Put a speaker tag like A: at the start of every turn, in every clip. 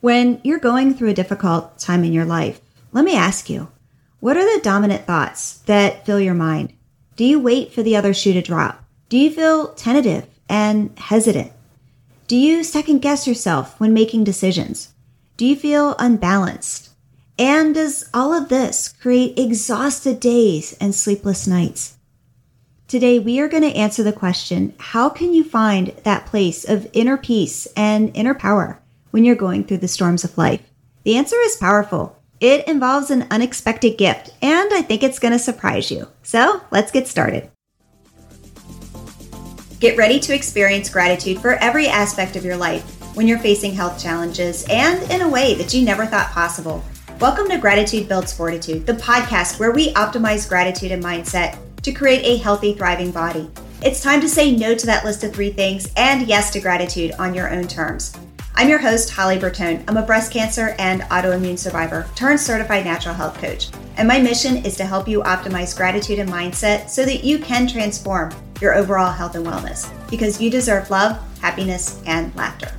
A: When you're going through a difficult time in your life, let me ask you, what are the dominant thoughts that fill your mind? Do you wait for the other shoe to drop? Do you feel tentative and hesitant? Do you second guess yourself when making decisions? Do you feel unbalanced? And does all of this create exhausted days and sleepless nights? Today, we are going to answer the question how can you find that place of inner peace and inner power? When you're going through the storms of life? The answer is powerful. It involves an unexpected gift, and I think it's going to surprise you. So let's get started. Get ready to experience gratitude for every aspect of your life when you're facing health challenges and in a way that you never thought possible. Welcome to Gratitude Builds Fortitude, the podcast where we optimize gratitude and mindset to create a healthy, thriving body. It's time to say no to that list of three things and yes to gratitude on your own terms. I'm your host, Holly Bertone. I'm a breast cancer and autoimmune survivor turned certified natural health coach. And my mission is to help you optimize gratitude and mindset so that you can transform your overall health and wellness because you deserve love, happiness, and laughter.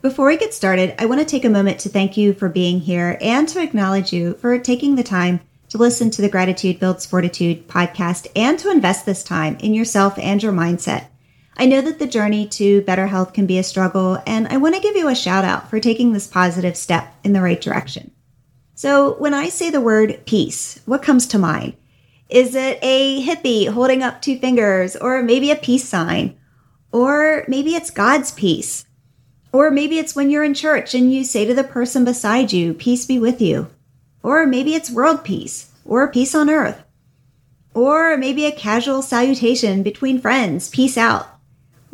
A: Before we get started, I want to take a moment to thank you for being here and to acknowledge you for taking the time to listen to the Gratitude Builds Fortitude podcast and to invest this time in yourself and your mindset. I know that the journey to better health can be a struggle, and I want to give you a shout out for taking this positive step in the right direction. So, when I say the word peace, what comes to mind? Is it a hippie holding up two fingers, or maybe a peace sign? Or maybe it's God's peace. Or maybe it's when you're in church and you say to the person beside you, Peace be with you. Or maybe it's world peace, or peace on earth. Or maybe a casual salutation between friends, peace out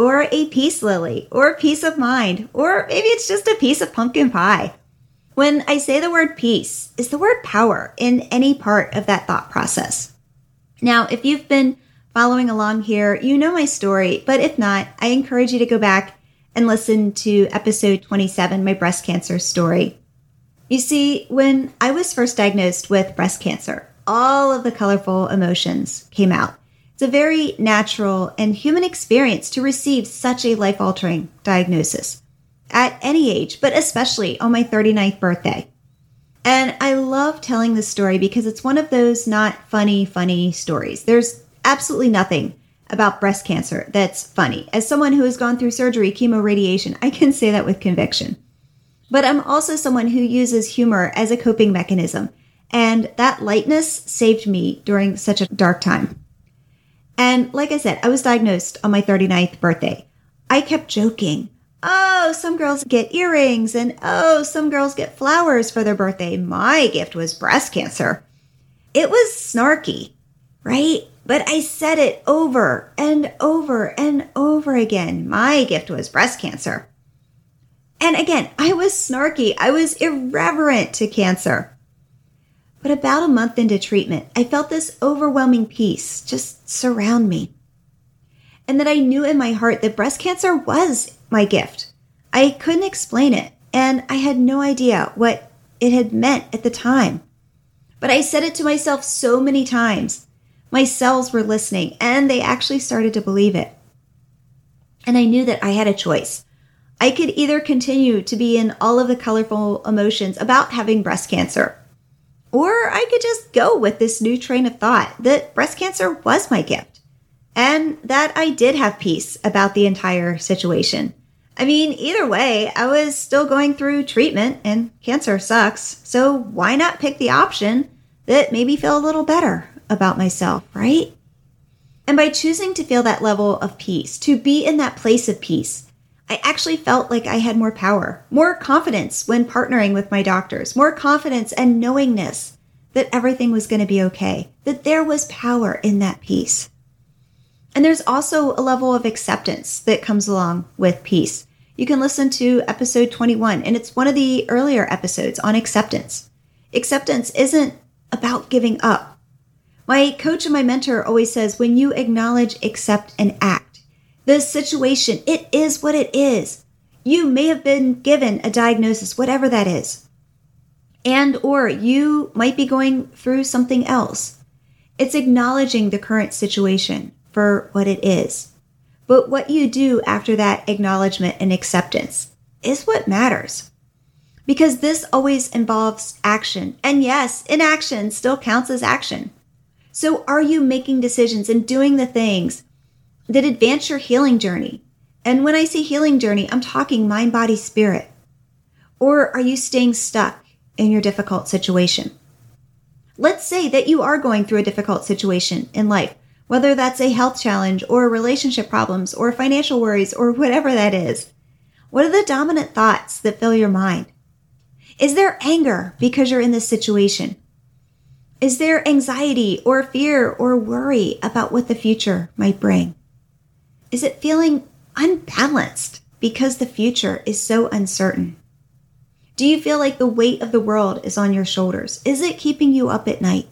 A: or a peace lily, or peace of mind, or maybe it's just a piece of pumpkin pie. When I say the word peace, is the word power in any part of that thought process. Now, if you've been following along here, you know my story, but if not, I encourage you to go back and listen to episode 27, my breast cancer story. You see, when I was first diagnosed with breast cancer, all of the colorful emotions came out. It's a very natural and human experience to receive such a life altering diagnosis at any age, but especially on my 39th birthday. And I love telling this story because it's one of those not funny, funny stories. There's absolutely nothing about breast cancer that's funny. As someone who has gone through surgery, chemo, radiation, I can say that with conviction. But I'm also someone who uses humor as a coping mechanism. And that lightness saved me during such a dark time. And like I said, I was diagnosed on my 39th birthday. I kept joking. Oh, some girls get earrings, and oh, some girls get flowers for their birthday. My gift was breast cancer. It was snarky, right? But I said it over and over and over again. My gift was breast cancer. And again, I was snarky. I was irreverent to cancer. But about a month into treatment, I felt this overwhelming peace just surround me. And that I knew in my heart that breast cancer was my gift. I couldn't explain it, and I had no idea what it had meant at the time. But I said it to myself so many times. My cells were listening, and they actually started to believe it. And I knew that I had a choice. I could either continue to be in all of the colorful emotions about having breast cancer or I could just go with this new train of thought that breast cancer was my gift and that I did have peace about the entire situation. I mean, either way, I was still going through treatment and cancer sucks. So why not pick the option that made me feel a little better about myself, right? And by choosing to feel that level of peace, to be in that place of peace, I actually felt like I had more power, more confidence when partnering with my doctors, more confidence and knowingness that everything was going to be okay, that there was power in that peace. And there's also a level of acceptance that comes along with peace. You can listen to episode 21, and it's one of the earlier episodes on acceptance. Acceptance isn't about giving up. My coach and my mentor always says when you acknowledge, accept, and act, the situation. It is what it is. You may have been given a diagnosis, whatever that is. And or you might be going through something else. It's acknowledging the current situation for what it is. But what you do after that acknowledgement and acceptance is what matters. Because this always involves action. And yes, inaction still counts as action. So are you making decisions and doing the things that advance your healing journey? And when I say healing journey, I'm talking mind, body, spirit. Or are you staying stuck in your difficult situation? Let's say that you are going through a difficult situation in life, whether that's a health challenge or relationship problems or financial worries or whatever that is. What are the dominant thoughts that fill your mind? Is there anger because you're in this situation? Is there anxiety or fear or worry about what the future might bring? Is it feeling unbalanced because the future is so uncertain? Do you feel like the weight of the world is on your shoulders? Is it keeping you up at night?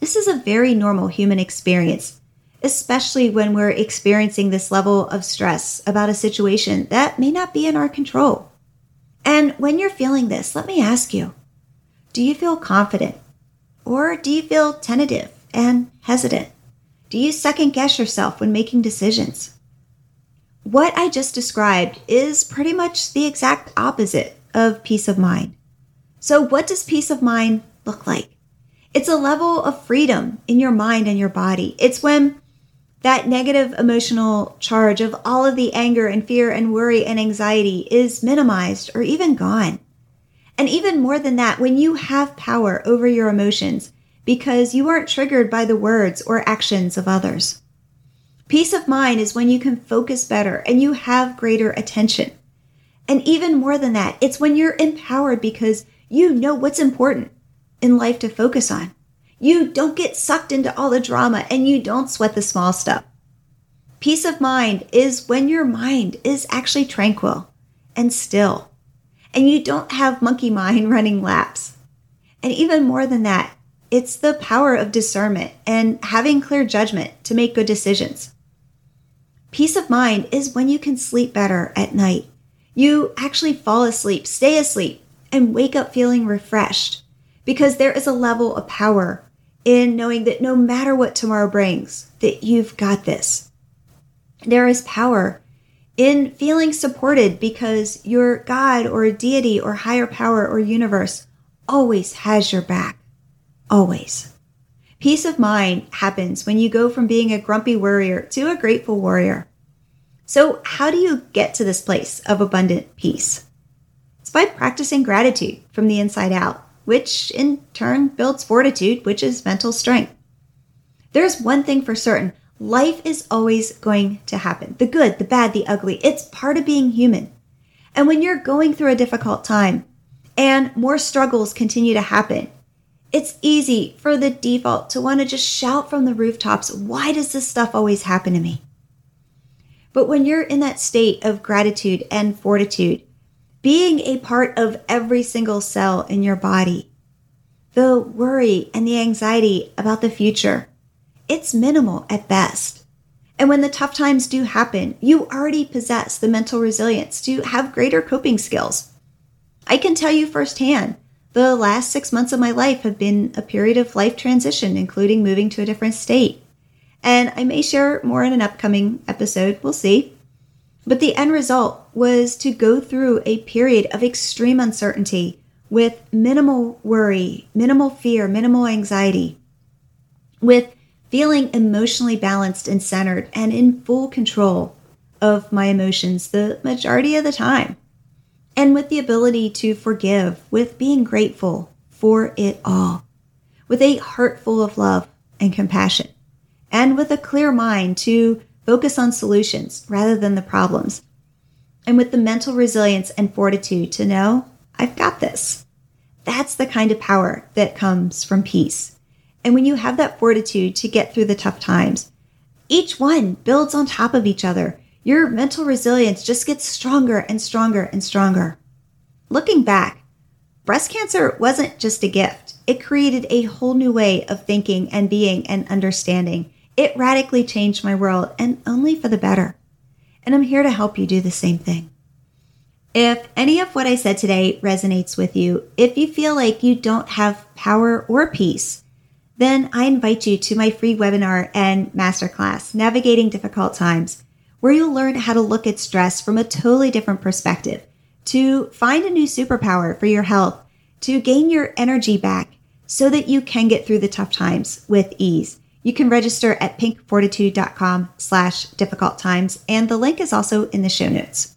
A: This is a very normal human experience, especially when we're experiencing this level of stress about a situation that may not be in our control. And when you're feeling this, let me ask you do you feel confident? Or do you feel tentative and hesitant? Do you second guess yourself when making decisions? What I just described is pretty much the exact opposite of peace of mind. So, what does peace of mind look like? It's a level of freedom in your mind and your body. It's when that negative emotional charge of all of the anger and fear and worry and anxiety is minimized or even gone. And even more than that, when you have power over your emotions because you aren't triggered by the words or actions of others. Peace of mind is when you can focus better and you have greater attention. And even more than that, it's when you're empowered because you know what's important in life to focus on. You don't get sucked into all the drama and you don't sweat the small stuff. Peace of mind is when your mind is actually tranquil and still, and you don't have monkey mind running laps. And even more than that, it's the power of discernment and having clear judgment to make good decisions. Peace of mind is when you can sleep better at night. You actually fall asleep, stay asleep, and wake up feeling refreshed because there is a level of power in knowing that no matter what tomorrow brings, that you've got this. There is power in feeling supported because your God or deity or higher power or universe always has your back. Always. Peace of mind happens when you go from being a grumpy worrier to a grateful warrior. So, how do you get to this place of abundant peace? It's by practicing gratitude from the inside out which in turn builds fortitude, which is mental strength. There's one thing for certain life is always going to happen the good, the bad, the ugly. It's part of being human. And when you're going through a difficult time and more struggles continue to happen, it's easy for the default to want to just shout from the rooftops, why does this stuff always happen to me? But when you're in that state of gratitude and fortitude, being a part of every single cell in your body. The worry and the anxiety about the future, it's minimal at best. And when the tough times do happen, you already possess the mental resilience to have greater coping skills. I can tell you firsthand, the last six months of my life have been a period of life transition, including moving to a different state. And I may share more in an upcoming episode, we'll see. But the end result was to go through a period of extreme uncertainty with minimal worry, minimal fear, minimal anxiety, with feeling emotionally balanced and centered and in full control of my emotions the majority of the time, and with the ability to forgive, with being grateful for it all, with a heart full of love and compassion, and with a clear mind to focus on solutions rather than the problems, and with the mental resilience and fortitude to know, I've got this. That's the kind of power that comes from peace. And when you have that fortitude to get through the tough times, each one builds on top of each other. Your mental resilience just gets stronger and stronger and stronger. Looking back, breast cancer wasn't just a gift. It created a whole new way of thinking and being and understanding. It radically changed my world and only for the better. And I'm here to help you do the same thing. If any of what I said today resonates with you, if you feel like you don't have power or peace, then I invite you to my free webinar and masterclass, Navigating Difficult Times, where you'll learn how to look at stress from a totally different perspective to find a new superpower for your health, to gain your energy back so that you can get through the tough times with ease. You can register at pinkfortitude.com slash difficult times, and the link is also in the show notes.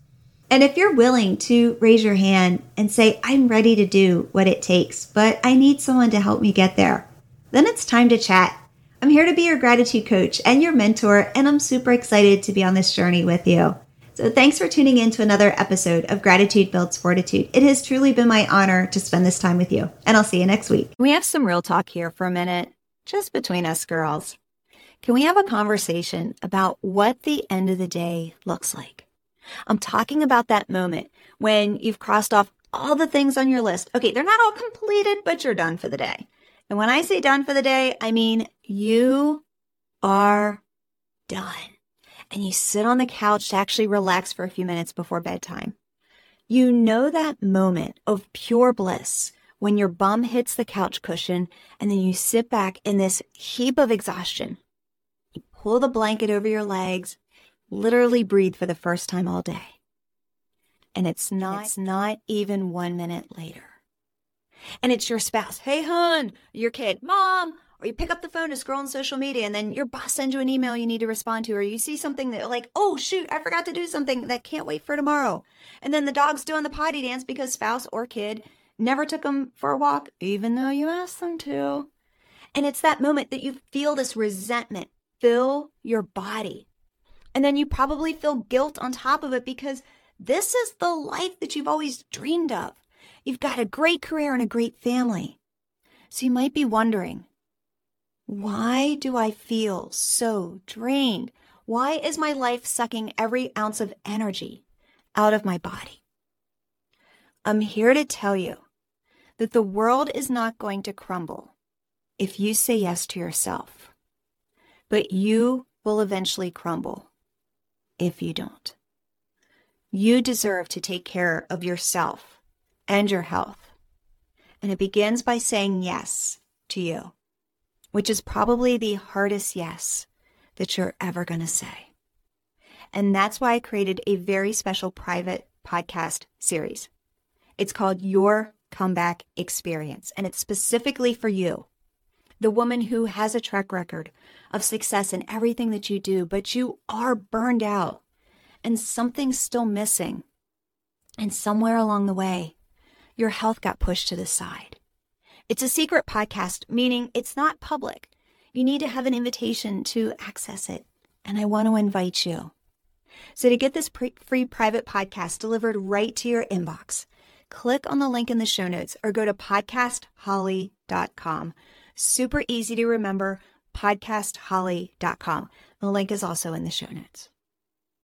A: And if you're willing to raise your hand and say, I'm ready to do what it takes, but I need someone to help me get there, then it's time to chat. I'm here to be your gratitude coach and your mentor, and I'm super excited to be on this journey with you. So thanks for tuning in to another episode of Gratitude Builds Fortitude. It has truly been my honor to spend this time with you, and I'll see you next week.
B: We have some real talk here for a minute, just between us girls. Can we have a conversation about what the end of the day looks like? I'm talking about that moment when you've crossed off all the things on your list. Okay, they're not all completed, but you're done for the day. And when I say done for the day, I mean you are done. And you sit on the couch to actually relax for a few minutes before bedtime. You know that moment of pure bliss when your bum hits the couch cushion and then you sit back in this heap of exhaustion. You pull the blanket over your legs, literally breathe for the first time all day. And it's not, it's not even one minute later and it's your spouse. Hey, hun, your kid, mom, or you pick up the phone to scroll on social media and then your boss sends you an email you need to respond to, or you see something that like, oh shoot, I forgot to do something that can't wait for tomorrow. And then the dog's doing the potty dance because spouse or kid never took them for a walk, even though you asked them to. And it's that moment that you feel this resentment fill your body. And then you probably feel guilt on top of it because this is the life that you've always dreamed of. You've got a great career and a great family. So you might be wondering, why do I feel so drained? Why is my life sucking every ounce of energy out of my body? I'm here to tell you that the world is not going to crumble if you say yes to yourself, but you will eventually crumble if you don't. You deserve to take care of yourself and your health. And it begins by saying yes to you, which is probably the hardest yes that you're ever going to say. And that's why I created a very special private podcast series. It's called Your Comeback Experience, and it's specifically for you, the woman who has a track record of success in everything that you do, but you are burned out and something's still missing. And somewhere along the way, your health got pushed to the side. It's a secret podcast, meaning it's not public. You need to have an invitation to access it, and I want to invite you. So, to get this pre- free private podcast delivered right to your inbox, click on the link in the show notes or go to podcastholly.com. Super easy to remember, podcastholly.com. The link is also in the show notes.